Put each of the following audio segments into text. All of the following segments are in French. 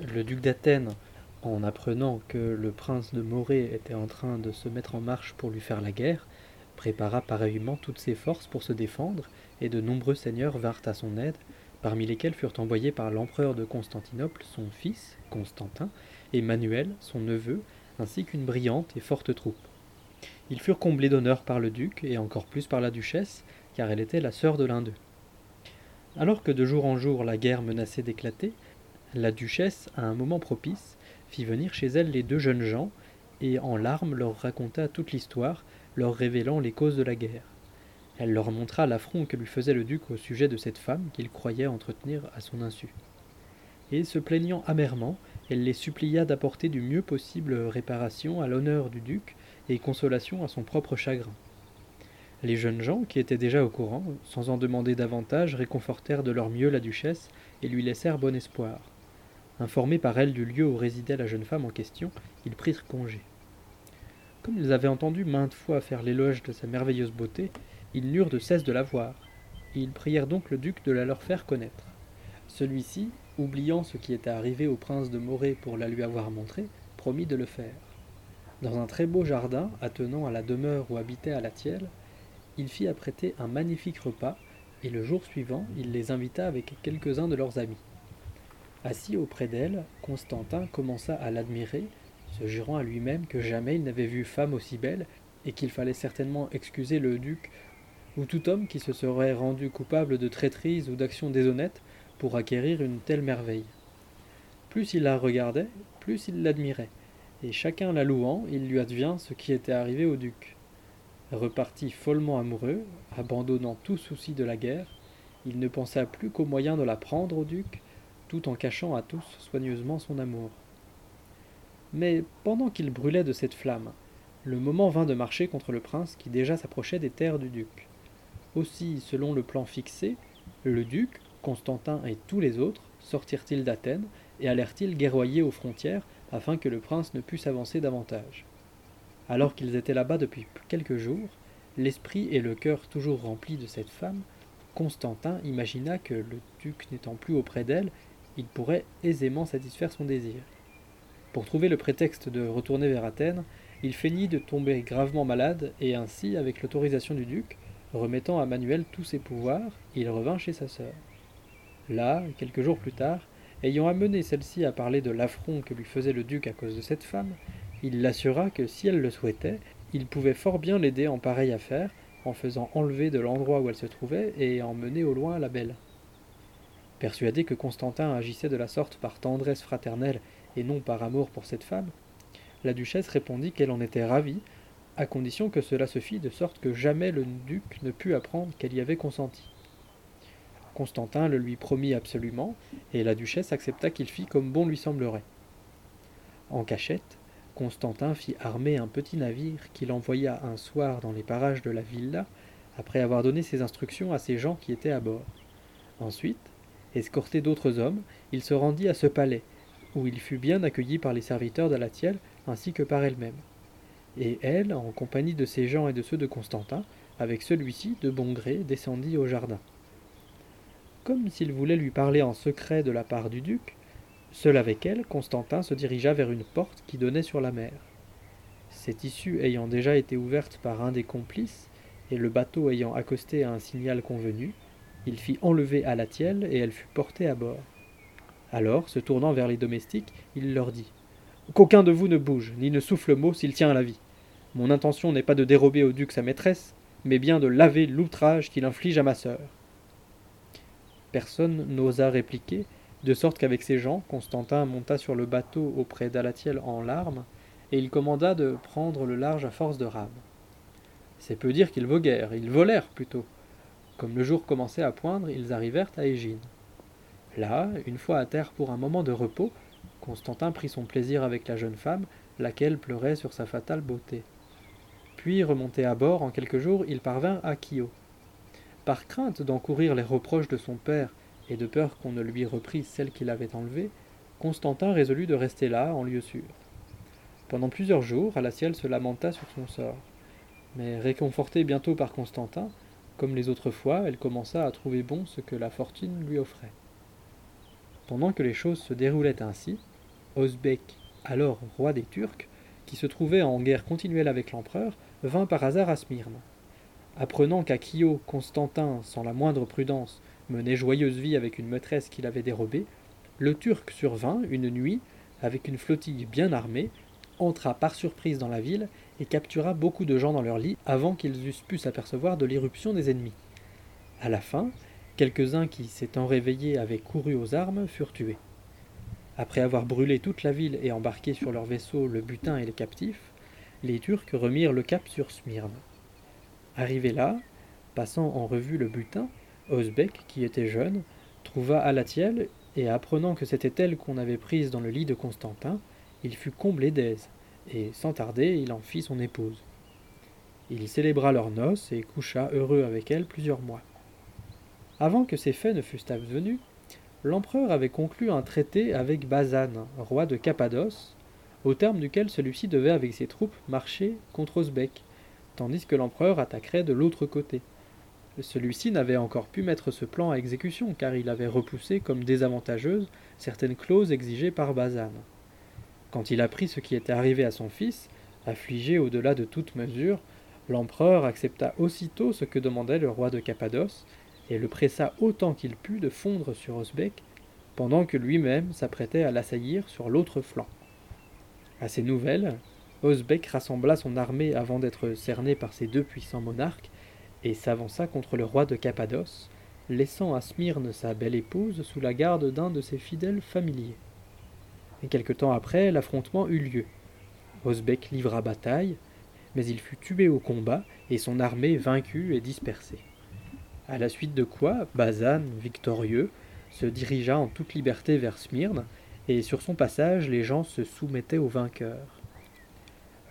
Le duc d'Athènes, en apprenant que le prince de Morée était en train de se mettre en marche pour lui faire la guerre, prépara pareillement toutes ses forces pour se défendre, et de nombreux seigneurs vinrent à son aide, parmi lesquels furent envoyés par l'empereur de Constantinople son fils, Constantin, et Manuel, son neveu, ainsi qu'une brillante et forte troupe. Ils furent comblés d'honneur par le duc, et encore plus par la duchesse, car elle était la sœur de l'un d'eux. Alors que de jour en jour la guerre menaçait d'éclater, la duchesse, à un moment propice, fit venir chez elle les deux jeunes gens, et en larmes leur raconta toute l'histoire, leur révélant les causes de la guerre. Elle leur montra l'affront que lui faisait le duc au sujet de cette femme qu'il croyait entretenir à son insu. Et se plaignant amèrement, elle les supplia d'apporter du mieux possible réparation à l'honneur du duc et consolation à son propre chagrin. Les jeunes gens, qui étaient déjà au courant, sans en demander davantage, réconfortèrent de leur mieux la duchesse et lui laissèrent bon espoir. Informés par elle du lieu où résidait la jeune femme en question, ils prirent congé. Comme ils avaient entendu maintes fois faire l'éloge de sa merveilleuse beauté, ils n'eurent de cesse de la voir, et ils prièrent donc le duc de la leur faire connaître. Celui-ci, oubliant ce qui était arrivé au prince de Morée pour la lui avoir montré, promit de le faire. Dans un très beau jardin attenant à la demeure où habitait Alatiel, il fit apprêter un magnifique repas, et le jour suivant, il les invita avec quelques-uns de leurs amis. Assis auprès d'elle, Constantin commença à l'admirer, se jurant à lui-même que jamais il n'avait vu femme aussi belle, et qu'il fallait certainement excuser le duc ou tout homme qui se serait rendu coupable de traîtrise ou d'actions déshonnêtes pour acquérir une telle merveille. Plus il la regardait, plus il l'admirait, et chacun la louant, il lui advient ce qui était arrivé au duc. Reparti follement amoureux, abandonnant tout souci de la guerre, il ne pensa plus qu'au moyen de la prendre au duc, tout en cachant à tous soigneusement son amour. Mais pendant qu'il brûlait de cette flamme, le moment vint de marcher contre le prince qui déjà s'approchait des terres du duc. Aussi, selon le plan fixé, le duc, Constantin et tous les autres sortirent-ils d'Athènes et allèrent-ils guerroyer aux frontières afin que le prince ne pût s'avancer davantage? Alors qu'ils étaient là-bas depuis quelques jours, l'esprit et le cœur toujours remplis de cette femme, Constantin imagina que le duc n'étant plus auprès d'elle, il pourrait aisément satisfaire son désir. Pour trouver le prétexte de retourner vers Athènes, il feignit de tomber gravement malade, et ainsi, avec l'autorisation du duc, remettant à Manuel tous ses pouvoirs, il revint chez sa sœur. Là, quelques jours plus tard, ayant amené celle-ci à parler de l'affront que lui faisait le duc à cause de cette femme, il l'assura que si elle le souhaitait, il pouvait fort bien l'aider en pareille affaire, en faisant enlever de l'endroit où elle se trouvait et en mener au loin la belle. Persuadé que Constantin agissait de la sorte par tendresse fraternelle et non par amour pour cette femme, la duchesse répondit qu'elle en était ravie, à condition que cela se fît de sorte que jamais le duc ne pût apprendre qu'elle y avait consenti. Constantin le lui promit absolument, et la duchesse accepta qu'il fît comme bon lui semblerait. En cachette, Constantin fit armer un petit navire qu'il envoya un soir dans les parages de la villa, après avoir donné ses instructions à ses gens qui étaient à bord. Ensuite, escorté d'autres hommes, il se rendit à ce palais, où il fut bien accueilli par les serviteurs d'Alatiel ainsi que par elle-même. Et elle, en compagnie de ses gens et de ceux de Constantin, avec celui-ci, de bon gré, descendit au jardin. Comme s'il voulait lui parler en secret de la part du duc, seul avec elle, Constantin se dirigea vers une porte qui donnait sur la mer. Cette issue ayant déjà été ouverte par un des complices, et le bateau ayant accosté à un signal convenu, il fit enlever à la et elle fut portée à bord. Alors, se tournant vers les domestiques, il leur dit Qu'aucun de vous ne bouge, ni ne souffle mot s'il tient à la vie. Mon intention n'est pas de dérober au duc sa maîtresse, mais bien de laver l'outrage qu'il inflige à ma sœur. Personne n'osa répliquer, de sorte qu'avec ses gens, Constantin monta sur le bateau auprès d'Alatiel en larmes, et il commanda de prendre le large à force de rames. C'est peu dire qu'ils voguèrent, ils volèrent plutôt. Comme le jour commençait à poindre, ils arrivèrent à Égine. Là, une fois à terre pour un moment de repos, Constantin prit son plaisir avec la jeune femme, laquelle pleurait sur sa fatale beauté. Puis, remonté à bord en quelques jours, il parvint à Kio. Par crainte d'encourir les reproches de son père et de peur qu'on ne lui reprît celle qu'il avait enlevée, Constantin résolut de rester là, en lieu sûr. Pendant plusieurs jours, Alaciel se lamenta sur son sort. Mais réconfortée bientôt par Constantin, comme les autres fois, elle commença à trouver bon ce que la fortune lui offrait. Pendant que les choses se déroulaient ainsi, Osbek, alors roi des Turcs, qui se trouvait en guerre continuelle avec l'empereur, vint par hasard à Smyrne. Apprenant qu'Akio, Constantin, sans la moindre prudence, menait joyeuse vie avec une maîtresse qu'il avait dérobée, le Turc survint une nuit, avec une flottille bien armée, entra par surprise dans la ville et captura beaucoup de gens dans leur lit avant qu'ils eussent pu s'apercevoir de l'irruption des ennemis. À la fin, quelques-uns qui, s'étant réveillés, avaient couru aux armes, furent tués. Après avoir brûlé toute la ville et embarqué sur leurs vaisseaux le butin et les captifs, les Turcs remirent le cap sur Smyrne. Arrivé là, passant en revue le butin, Osbek, qui était jeune, trouva Alatiel, et apprenant que c'était elle qu'on avait prise dans le lit de Constantin, il fut comblé d'aise, et sans tarder il en fit son épouse. Il célébra leurs noces et coucha heureux avec elle plusieurs mois. Avant que ces faits ne fussent advenus, l'empereur avait conclu un traité avec Bazan, roi de Cappadoce, au terme duquel celui-ci devait avec ses troupes marcher contre Osbek, tandis que l'empereur attaquerait de l'autre côté. Celui-ci n'avait encore pu mettre ce plan à exécution, car il avait repoussé comme désavantageuse certaines clauses exigées par Bazan. Quand il apprit ce qui était arrivé à son fils, affligé au-delà de toute mesure, l'empereur accepta aussitôt ce que demandait le roi de Cappadoce, et le pressa autant qu'il put de fondre sur Osbek, pendant que lui-même s'apprêtait à l'assaillir sur l'autre flanc. À ces nouvelles, Osbek rassembla son armée avant d'être cerné par ses deux puissants monarques, et s'avança contre le roi de Cappadoce, laissant à Smyrne sa belle épouse sous la garde d'un de ses fidèles familiers. Et quelque temps après, l'affrontement eut lieu. Osbek livra bataille, mais il fut tué au combat et son armée vaincue et dispersée. À la suite de quoi, Bazan, victorieux, se dirigea en toute liberté vers Smyrne, et sur son passage les gens se soumettaient au vainqueur.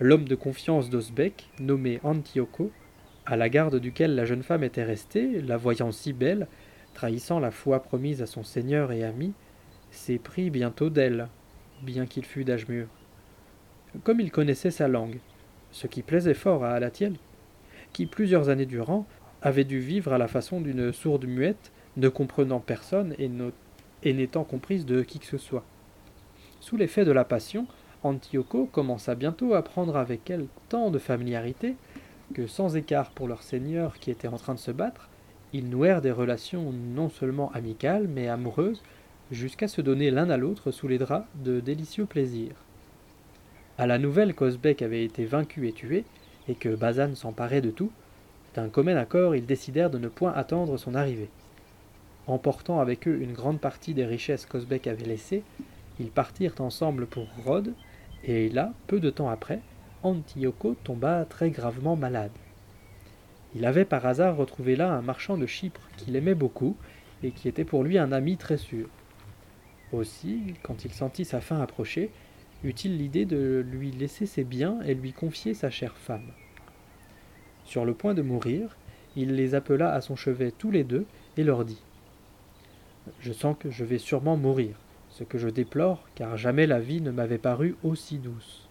L'homme de confiance d'Osbek, nommé Antioco, à la garde duquel la jeune femme était restée, la voyant si belle, trahissant la foi promise à son seigneur et ami, s'est pris bientôt d'elle, bien qu'il fût d'âge mûr. Comme il connaissait sa langue, ce qui plaisait fort à Alatiel, qui plusieurs années durant avait dû vivre à la façon d'une sourde muette, ne comprenant personne et n'étant comprise de qui que ce soit. Sous l'effet de la passion, Antioco commença bientôt à prendre avec elle tant de familiarité que, sans écart pour leur seigneur qui était en train de se battre, ils nouèrent des relations non seulement amicales mais amoureuses, jusqu'à se donner l'un à l'autre sous les draps de délicieux plaisirs. À la nouvelle qu'Osbek avait été vaincu et tué, et que Bazan s'emparait de tout, d'un commun accord, ils décidèrent de ne point attendre son arrivée. Emportant avec eux une grande partie des richesses qu'Osbek avait laissées, ils partirent ensemble pour Rhodes, et là, peu de temps après, Antioco tomba très gravement malade. Il avait par hasard retrouvé là un marchand de Chypre qu'il aimait beaucoup et qui était pour lui un ami très sûr. Aussi, quand il sentit sa fin approcher, eut-il l'idée de lui laisser ses biens et lui confier sa chère femme? Sur le point de mourir, il les appela à son chevet tous les deux et leur dit Je sens que je vais sûrement mourir, ce que je déplore, car jamais la vie ne m'avait paru aussi douce.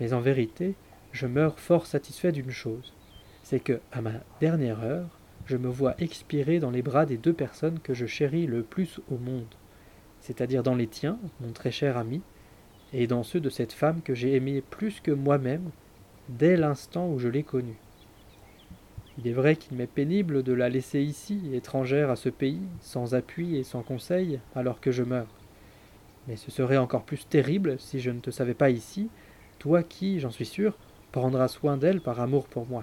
Mais en vérité, je meurs fort satisfait d'une chose, c'est que, à ma dernière heure, je me vois expirer dans les bras des deux personnes que je chéris le plus au monde, c'est-à-dire dans les tiens, mon très cher ami, et dans ceux de cette femme que j'ai aimée plus que moi-même dès l'instant où je l'ai connue. Il est vrai qu'il m'est pénible de la laisser ici, étrangère à ce pays, sans appui et sans conseil, alors que je meurs. Mais ce serait encore plus terrible si je ne te savais pas ici, toi qui, j'en suis sûr, prendras soin d'elle par amour pour moi.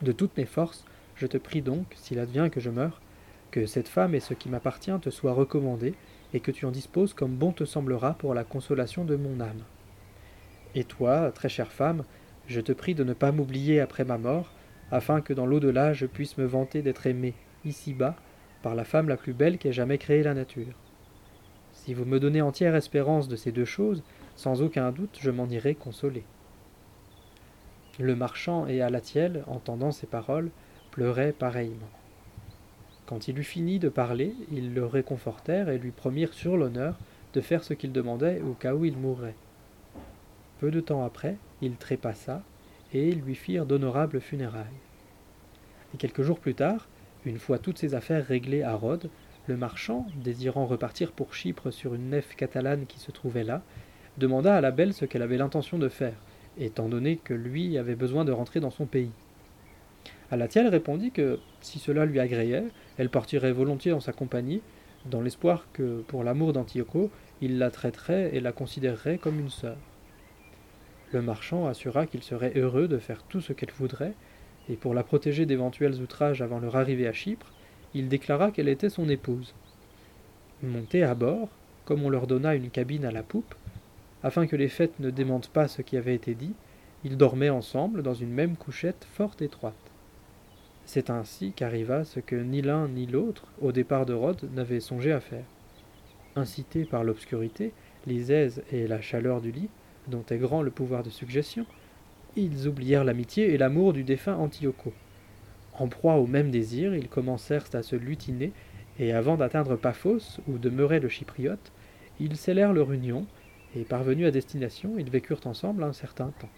De toutes mes forces, je te prie donc, s'il advient que je meure, que cette femme et ce qui m'appartient te soient recommandés, et que tu en disposes comme bon te semblera pour la consolation de mon âme. Et toi, très chère femme, je te prie de ne pas m'oublier après ma mort, afin que dans l'au-delà je puisse me vanter d'être aimé, ici-bas, par la femme la plus belle qu'ait jamais créé la nature. Si vous me donnez entière espérance de ces deux choses, sans aucun doute je m'en irai consolé. Le marchand et Alatiel, entendant ces paroles, pleuraient pareillement. Quand il eut fini de parler, ils le réconfortèrent et lui promirent sur l'honneur de faire ce qu'il demandait au cas où il mourrait. Peu de temps après, il trépassa, et lui firent d'honorables funérailles. Et quelques jours plus tard, une fois toutes ses affaires réglées à Rhodes, Le marchand, désirant repartir pour Chypre sur une nef catalane qui se trouvait là, demanda à la belle ce qu'elle avait l'intention de faire, étant donné que lui avait besoin de rentrer dans son pays. Alatiel répondit que, si cela lui agréait, elle partirait volontiers en sa compagnie, dans l'espoir que, pour l'amour d'Antioco, il la traiterait et la considérerait comme une sœur. Le marchand assura qu'il serait heureux de faire tout ce qu'elle voudrait, et pour la protéger d'éventuels outrages avant leur arrivée à Chypre, il déclara qu'elle était son épouse. Montés à bord, comme on leur donna une cabine à la poupe, afin que les fêtes ne démentent pas ce qui avait été dit, ils dormaient ensemble dans une même couchette fort étroite. C'est ainsi qu'arriva ce que ni l'un ni l'autre, au départ de Rhodes, n'avaient songé à faire. Incités par l'obscurité, les aises et la chaleur du lit, dont est grand le pouvoir de suggestion, ils oublièrent l'amitié et l'amour du défunt Antioco. En proie au même désir, ils commencèrent à se lutiner, et avant d'atteindre Paphos, où demeurait le chypriote, ils scellèrent leur union, et parvenus à destination, ils vécurent ensemble un certain temps.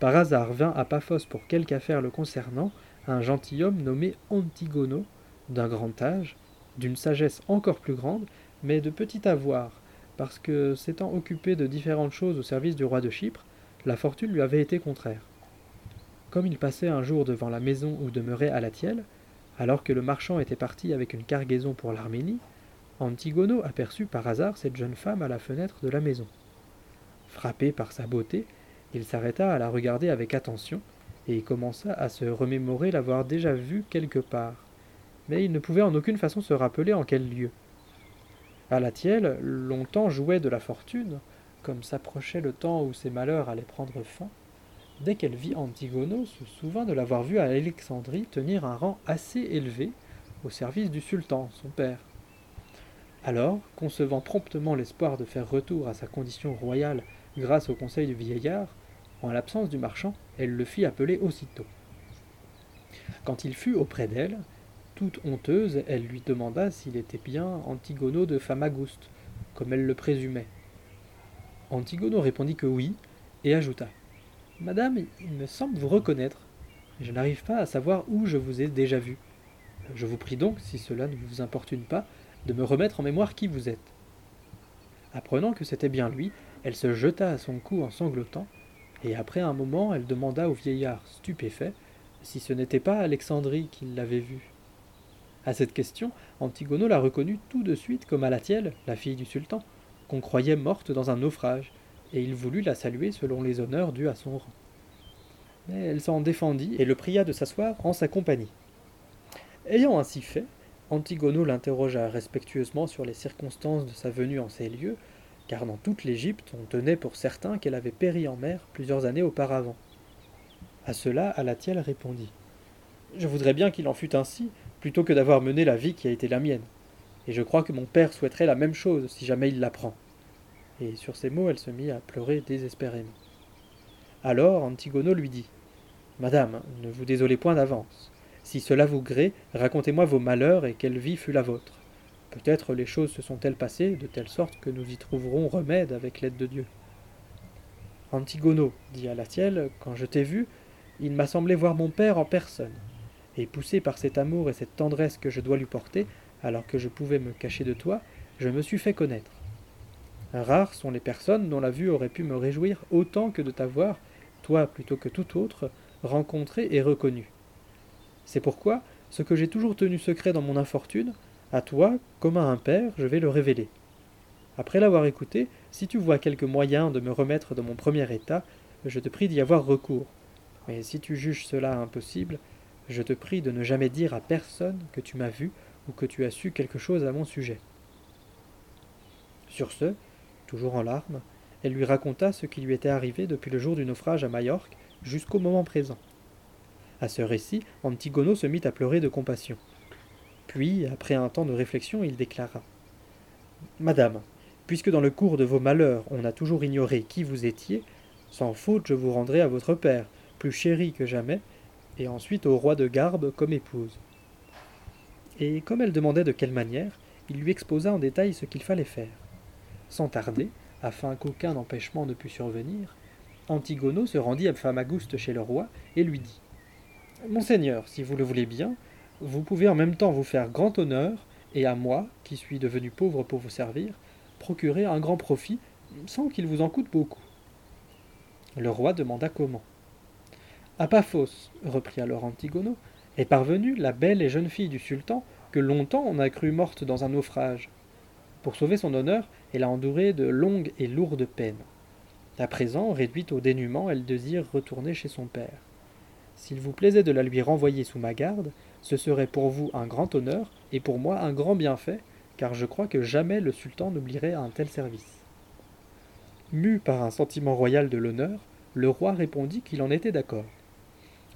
Par hasard vint à Paphos pour quelque affaire le concernant un gentilhomme nommé Antigono, d'un grand âge, d'une sagesse encore plus grande, mais de petit avoir, parce que, s'étant occupé de différentes choses au service du roi de Chypre, la fortune lui avait été contraire. Comme il passait un jour devant la maison où demeurait Alatiel, alors que le marchand était parti avec une cargaison pour l'Arménie, Antigono aperçut par hasard cette jeune femme à la fenêtre de la maison. Frappé par sa beauté, il s'arrêta à la regarder avec attention, et commença à se remémorer l'avoir déjà vue quelque part. Mais il ne pouvait en aucune façon se rappeler en quel lieu. Alatiel longtemps jouait de la fortune, comme s'approchait le temps où ses malheurs allaient prendre fin. Dès qu'elle vit Antigono, se souvint de l'avoir vu à Alexandrie tenir un rang assez élevé au service du sultan, son père. Alors, concevant promptement l'espoir de faire retour à sa condition royale grâce au conseil du vieillard, en l'absence du marchand, elle le fit appeler aussitôt. Quand il fut auprès d'elle, toute honteuse, elle lui demanda s'il était bien Antigono de Famagouste, comme elle le présumait. Antigono répondit que oui, et ajouta Madame, il me semble vous reconnaître, je n'arrive pas à savoir où je vous ai déjà vu. Je vous prie donc, si cela ne vous importune pas, de me remettre en mémoire qui vous êtes. Apprenant que c'était bien lui, elle se jeta à son cou en sanglotant, et après un moment elle demanda au vieillard stupéfait si ce n'était pas Alexandrie qu'il l'avait vue. À cette question, Antigono la reconnut tout de suite comme Alatiel, la fille du sultan, qu'on croyait morte dans un naufrage, et il voulut la saluer selon les honneurs dus à son rang. Mais elle s'en défendit et le pria de s'asseoir en sa compagnie. Ayant ainsi fait, Antigono l'interrogea respectueusement sur les circonstances de sa venue en ces lieux, car dans toute l'Égypte on tenait pour certain qu'elle avait péri en mer plusieurs années auparavant. À cela, Alatiel répondit Je voudrais bien qu'il en fût ainsi, plutôt que d'avoir mené la vie qui a été la mienne. Et je crois que mon père souhaiterait la même chose si jamais il l'apprend. Et sur ces mots, elle se mit à pleurer désespérément. Alors Antigono lui dit Madame, ne vous désolez point d'avance. Si cela vous grée, racontez-moi vos malheurs et quelle vie fut la vôtre. Peut-être les choses se sont-elles passées de telle sorte que nous y trouverons remède avec l'aide de Dieu. Antigono, dit Alatiel, quand je t'ai vu, il m'a semblé voir mon père en personne. Et poussé par cet amour et cette tendresse que je dois lui porter, alors que je pouvais me cacher de toi, je me suis fait connaître. Rares sont les personnes dont la vue aurait pu me réjouir autant que de t'avoir, toi plutôt que tout autre, rencontré et reconnu. C'est pourquoi, ce que j'ai toujours tenu secret dans mon infortune, à toi, comme à un père, je vais le révéler. Après l'avoir écouté, si tu vois quelque moyen de me remettre dans mon premier état, je te prie d'y avoir recours. Mais si tu juges cela impossible, je te prie de ne jamais dire à personne que tu m'as vu ou que tu as su quelque chose à mon sujet. Sur ce, toujours en larmes, elle lui raconta ce qui lui était arrivé depuis le jour du naufrage à Majorque jusqu'au moment présent. À ce récit, Antigono se mit à pleurer de compassion. Puis, après un temps de réflexion, il déclara Madame, puisque dans le cours de vos malheurs on a toujours ignoré qui vous étiez, sans faute je vous rendrai à votre père, plus chéri que jamais, et ensuite au roi de Garbe comme épouse. Et comme elle demandait de quelle manière, il lui exposa en détail ce qu'il fallait faire. Sans tarder, afin qu'aucun empêchement ne pût survenir, Antigono se rendit à Famagouste chez le roi et lui dit Monseigneur, si vous le voulez bien, vous pouvez en même temps vous faire grand honneur et à moi, qui suis devenu pauvre pour vous servir, procurer un grand profit, sans qu'il vous en coûte beaucoup. Le roi demanda comment. À Paphos, reprit alors Antigono, est parvenue la belle et jeune fille du sultan que longtemps on a cru morte dans un naufrage. Pour sauver son honneur, elle a enduré de longues et lourdes peines. À présent, réduite au dénuement, elle désire retourner chez son père. S'il vous plaisait de la lui renvoyer sous ma garde, ce serait pour vous un grand honneur et pour moi un grand bienfait, car je crois que jamais le sultan n'oublierait un tel service. Mu par un sentiment royal de l'honneur, le roi répondit qu'il en était d'accord.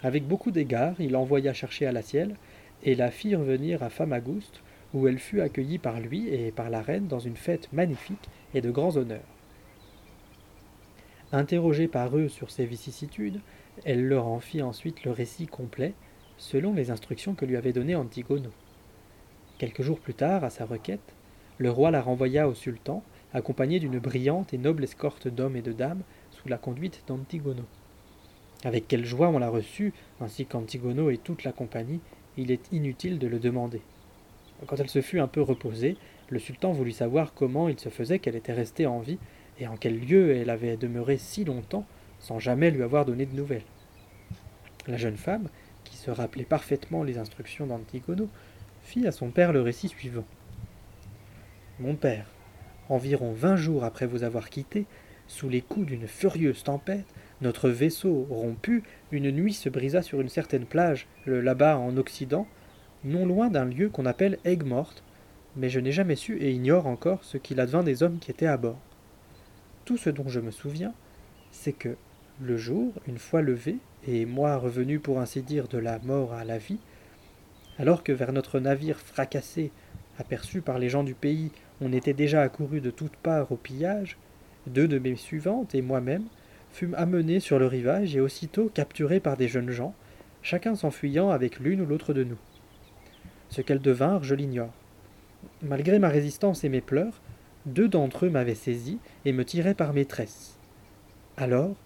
Avec beaucoup d'égards, il envoya chercher à la ciel et la fit revenir à Famagouste, où elle fut accueillie par lui et par la reine dans une fête magnifique et de grands honneurs. Interrogée par eux sur ses vicissitudes, elle leur en fit ensuite le récit complet, selon les instructions que lui avait données Antigono. Quelques jours plus tard, à sa requête, le roi la renvoya au sultan, accompagné d'une brillante et noble escorte d'hommes et de dames, sous la conduite d'Antigono. Avec quelle joie on l'a reçue, ainsi qu'Antigono et toute la compagnie, il est inutile de le demander. Quand elle se fut un peu reposée, le sultan voulut savoir comment il se faisait qu'elle était restée en vie, et en quel lieu elle avait demeuré si longtemps, sans jamais lui avoir donné de nouvelles. La jeune femme, qui se rappelait parfaitement les instructions d'Antigono, fit à son père le récit suivant. Mon père, environ vingt jours après vous avoir quitté, sous les coups d'une furieuse tempête, notre vaisseau rompu, une nuit se brisa sur une certaine plage, là-bas en Occident, non loin d'un lieu qu'on appelle Aigues-Mortes, mais je n'ai jamais su et ignore encore ce qu'il advint des hommes qui étaient à bord. Tout ce dont je me souviens, c'est que, le jour, une fois levé, et moi revenu pour ainsi dire de la mort à la vie, alors que vers notre navire fracassé, aperçu par les gens du pays, on était déjà accouru de toutes parts au pillage, deux de mes suivantes et moi-même fûmes amenés sur le rivage et aussitôt capturés par des jeunes gens, chacun s'enfuyant avec l'une ou l'autre de nous. Ce qu'elles devinrent, je l'ignore. Malgré ma résistance et mes pleurs, deux d'entre eux m'avaient saisi et me tiraient par maîtresse. Alors,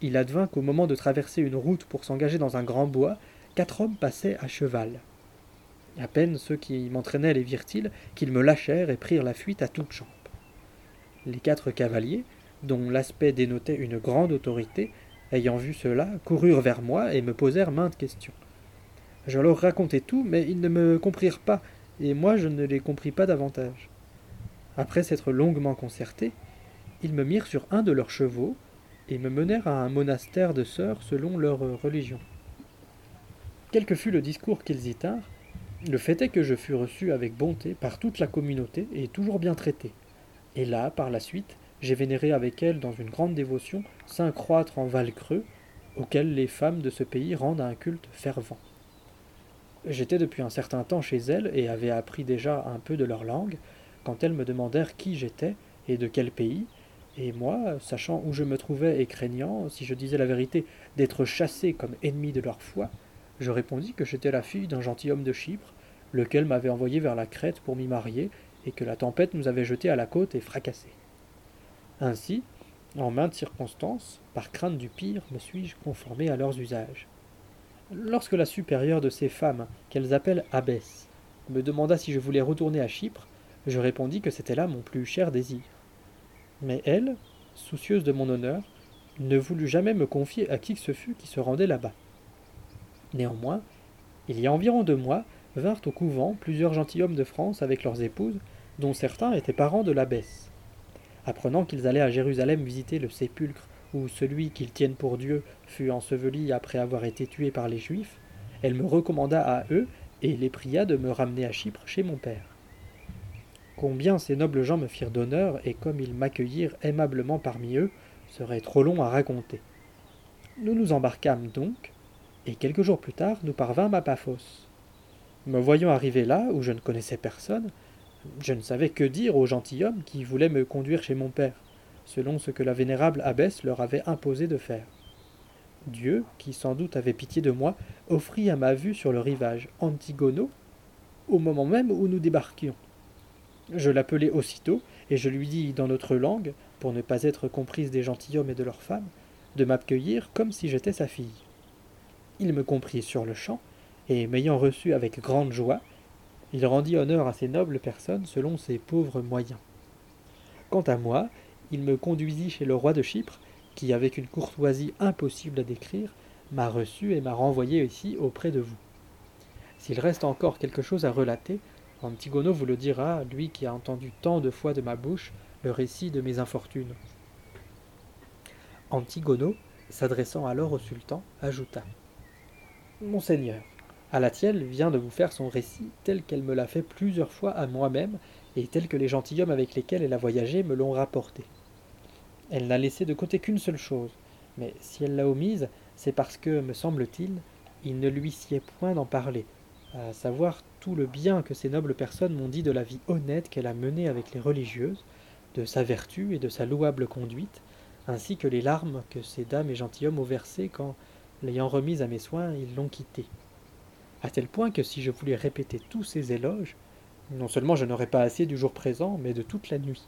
il advint qu'au moment de traverser une route pour s'engager dans un grand bois, quatre hommes passaient à cheval. À peine ceux qui m'entraînaient les virent-ils qu'ils me lâchèrent et prirent la fuite à toutes jambes. Les quatre cavaliers, dont l'aspect dénotait une grande autorité, ayant vu cela, coururent vers moi et me posèrent maintes questions. Je leur racontai tout, mais ils ne me comprirent pas, et moi je ne les compris pas davantage. Après s'être longuement concertés, ils me mirent sur un de leurs chevaux, et me menèrent à un monastère de sœurs selon leur religion. Quel que fût le discours qu'ils y tinrent, le fait est que je fus reçu avec bonté par toute la communauté et toujours bien traité. Et là, par la suite, j'ai vénéré avec elle dans une grande dévotion saint croître en Val-Creux, auquel les femmes de ce pays rendent un culte fervent. J'étais depuis un certain temps chez elles et avais appris déjà un peu de leur langue, quand elles me demandèrent qui j'étais et de quel pays, et moi, sachant où je me trouvais et craignant, si je disais la vérité, d'être chassé comme ennemi de leur foi, je répondis que j'étais la fille d'un gentilhomme de Chypre, lequel m'avait envoyé vers la Crète pour m'y marier, et que la tempête nous avait jetés à la côte et fracassés. Ainsi, en maintes circonstances, par crainte du pire, me suis-je conformé à leurs usages. Lorsque la supérieure de ces femmes, qu'elles appellent abbesses, me demanda si je voulais retourner à Chypre, je répondis que c'était là mon plus cher désir. Mais elle, soucieuse de mon honneur, ne voulut jamais me confier à qui que ce fût qui se rendait là-bas. Néanmoins, il y a environ deux mois, vinrent au couvent plusieurs gentilshommes de France avec leurs épouses, dont certains étaient parents de l'abbesse. Apprenant qu'ils allaient à Jérusalem visiter le sépulcre où celui qu'ils tiennent pour Dieu fut enseveli après avoir été tué par les Juifs, elle me recommanda à eux et les pria de me ramener à Chypre chez mon père. Combien ces nobles gens me firent d'honneur et comme ils m'accueillirent aimablement parmi eux, serait trop long à raconter. Nous nous embarquâmes donc, et quelques jours plus tard nous parvînmes à Paphos. Me voyant arriver là, où je ne connaissais personne, je ne savais que dire aux gentilshommes qui voulaient me conduire chez mon père, selon ce que la vénérable abbesse leur avait imposé de faire. Dieu, qui sans doute avait pitié de moi, offrit à ma vue sur le rivage Antigono, au moment même où nous débarquions. Je l'appelai aussitôt, et je lui dis dans notre langue, pour ne pas être comprise des gentilshommes et de leurs femmes, de m'accueillir comme si j'étais sa fille. Il me comprit sur le champ, et m'ayant reçu avec grande joie, Il rendit honneur à ces nobles personnes selon ses pauvres moyens. Quant à moi, il me conduisit chez le roi de Chypre, qui, avec une courtoisie impossible à décrire, m'a reçu et m'a renvoyé ici auprès de vous. S'il reste encore quelque chose à relater, Antigono vous le dira, lui qui a entendu tant de fois de ma bouche le récit de mes infortunes. Antigono, s'adressant alors au sultan, ajouta Monseigneur, Alatiel vient de vous faire son récit tel qu'elle me l'a fait plusieurs fois à moi-même et tel que les gentilshommes avec lesquels elle a voyagé me l'ont rapporté. Elle n'a laissé de côté qu'une seule chose, mais si elle l'a omise, c'est parce que, me semble-t-il, il ne lui sied point d'en parler, à savoir tout le bien que ces nobles personnes m'ont dit de la vie honnête qu'elle a menée avec les religieuses, de sa vertu et de sa louable conduite, ainsi que les larmes que ces dames et gentilshommes ont versées quand, l'ayant remise à mes soins, ils l'ont quittée. À tel point que si je voulais répéter tous ces éloges, non seulement je n'aurais pas assez du jour présent, mais de toute la nuit.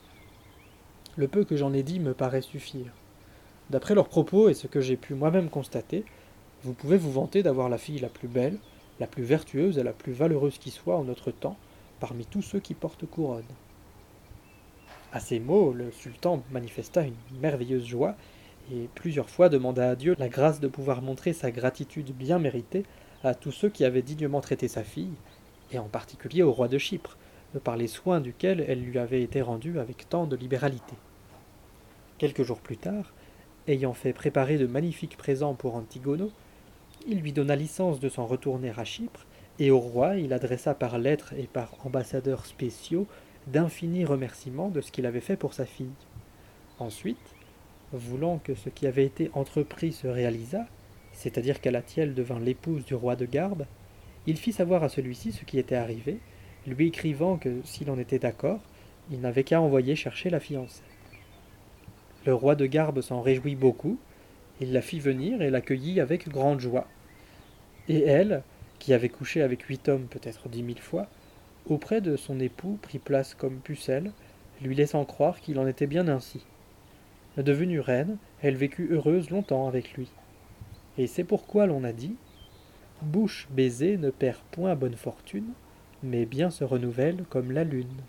Le peu que j'en ai dit me paraît suffire. D'après leurs propos et ce que j'ai pu moi-même constater, vous pouvez vous vanter d'avoir la fille la plus belle, la plus vertueuse et la plus valeureuse qui soit en notre temps, parmi tous ceux qui portent couronne. À ces mots, le sultan manifesta une merveilleuse joie, et plusieurs fois demanda à Dieu la grâce de pouvoir montrer sa gratitude bien méritée à tous ceux qui avaient dignement traité sa fille, et en particulier au roi de Chypre, par les soins duquel elle lui avait été rendue avec tant de libéralité. Quelques jours plus tard, ayant fait préparer de magnifiques présents pour Antigono, il lui donna licence de s'en retourner à Chypre, et au roi il adressa par lettres et par ambassadeurs spéciaux d'infinis remerciements de ce qu'il avait fait pour sa fille. Ensuite, voulant que ce qui avait été entrepris se réalisât, c'est-à-dire qu'Alatiel devint l'épouse du roi de Garbe, il fit savoir à celui-ci ce qui était arrivé, lui écrivant que s'il en était d'accord, il n'avait qu'à envoyer chercher la fiancée. Le roi de Garbe s'en réjouit beaucoup, il la fit venir et l'accueillit avec grande joie. Et elle, qui avait couché avec huit hommes peut-être dix mille fois, auprès de son époux prit place comme pucelle, lui laissant croire qu'il en était bien ainsi. Devenue reine, elle vécut heureuse longtemps avec lui. Et c'est pourquoi l'on a dit Bouche baisée ne perd point bonne fortune, mais bien se renouvelle comme la lune.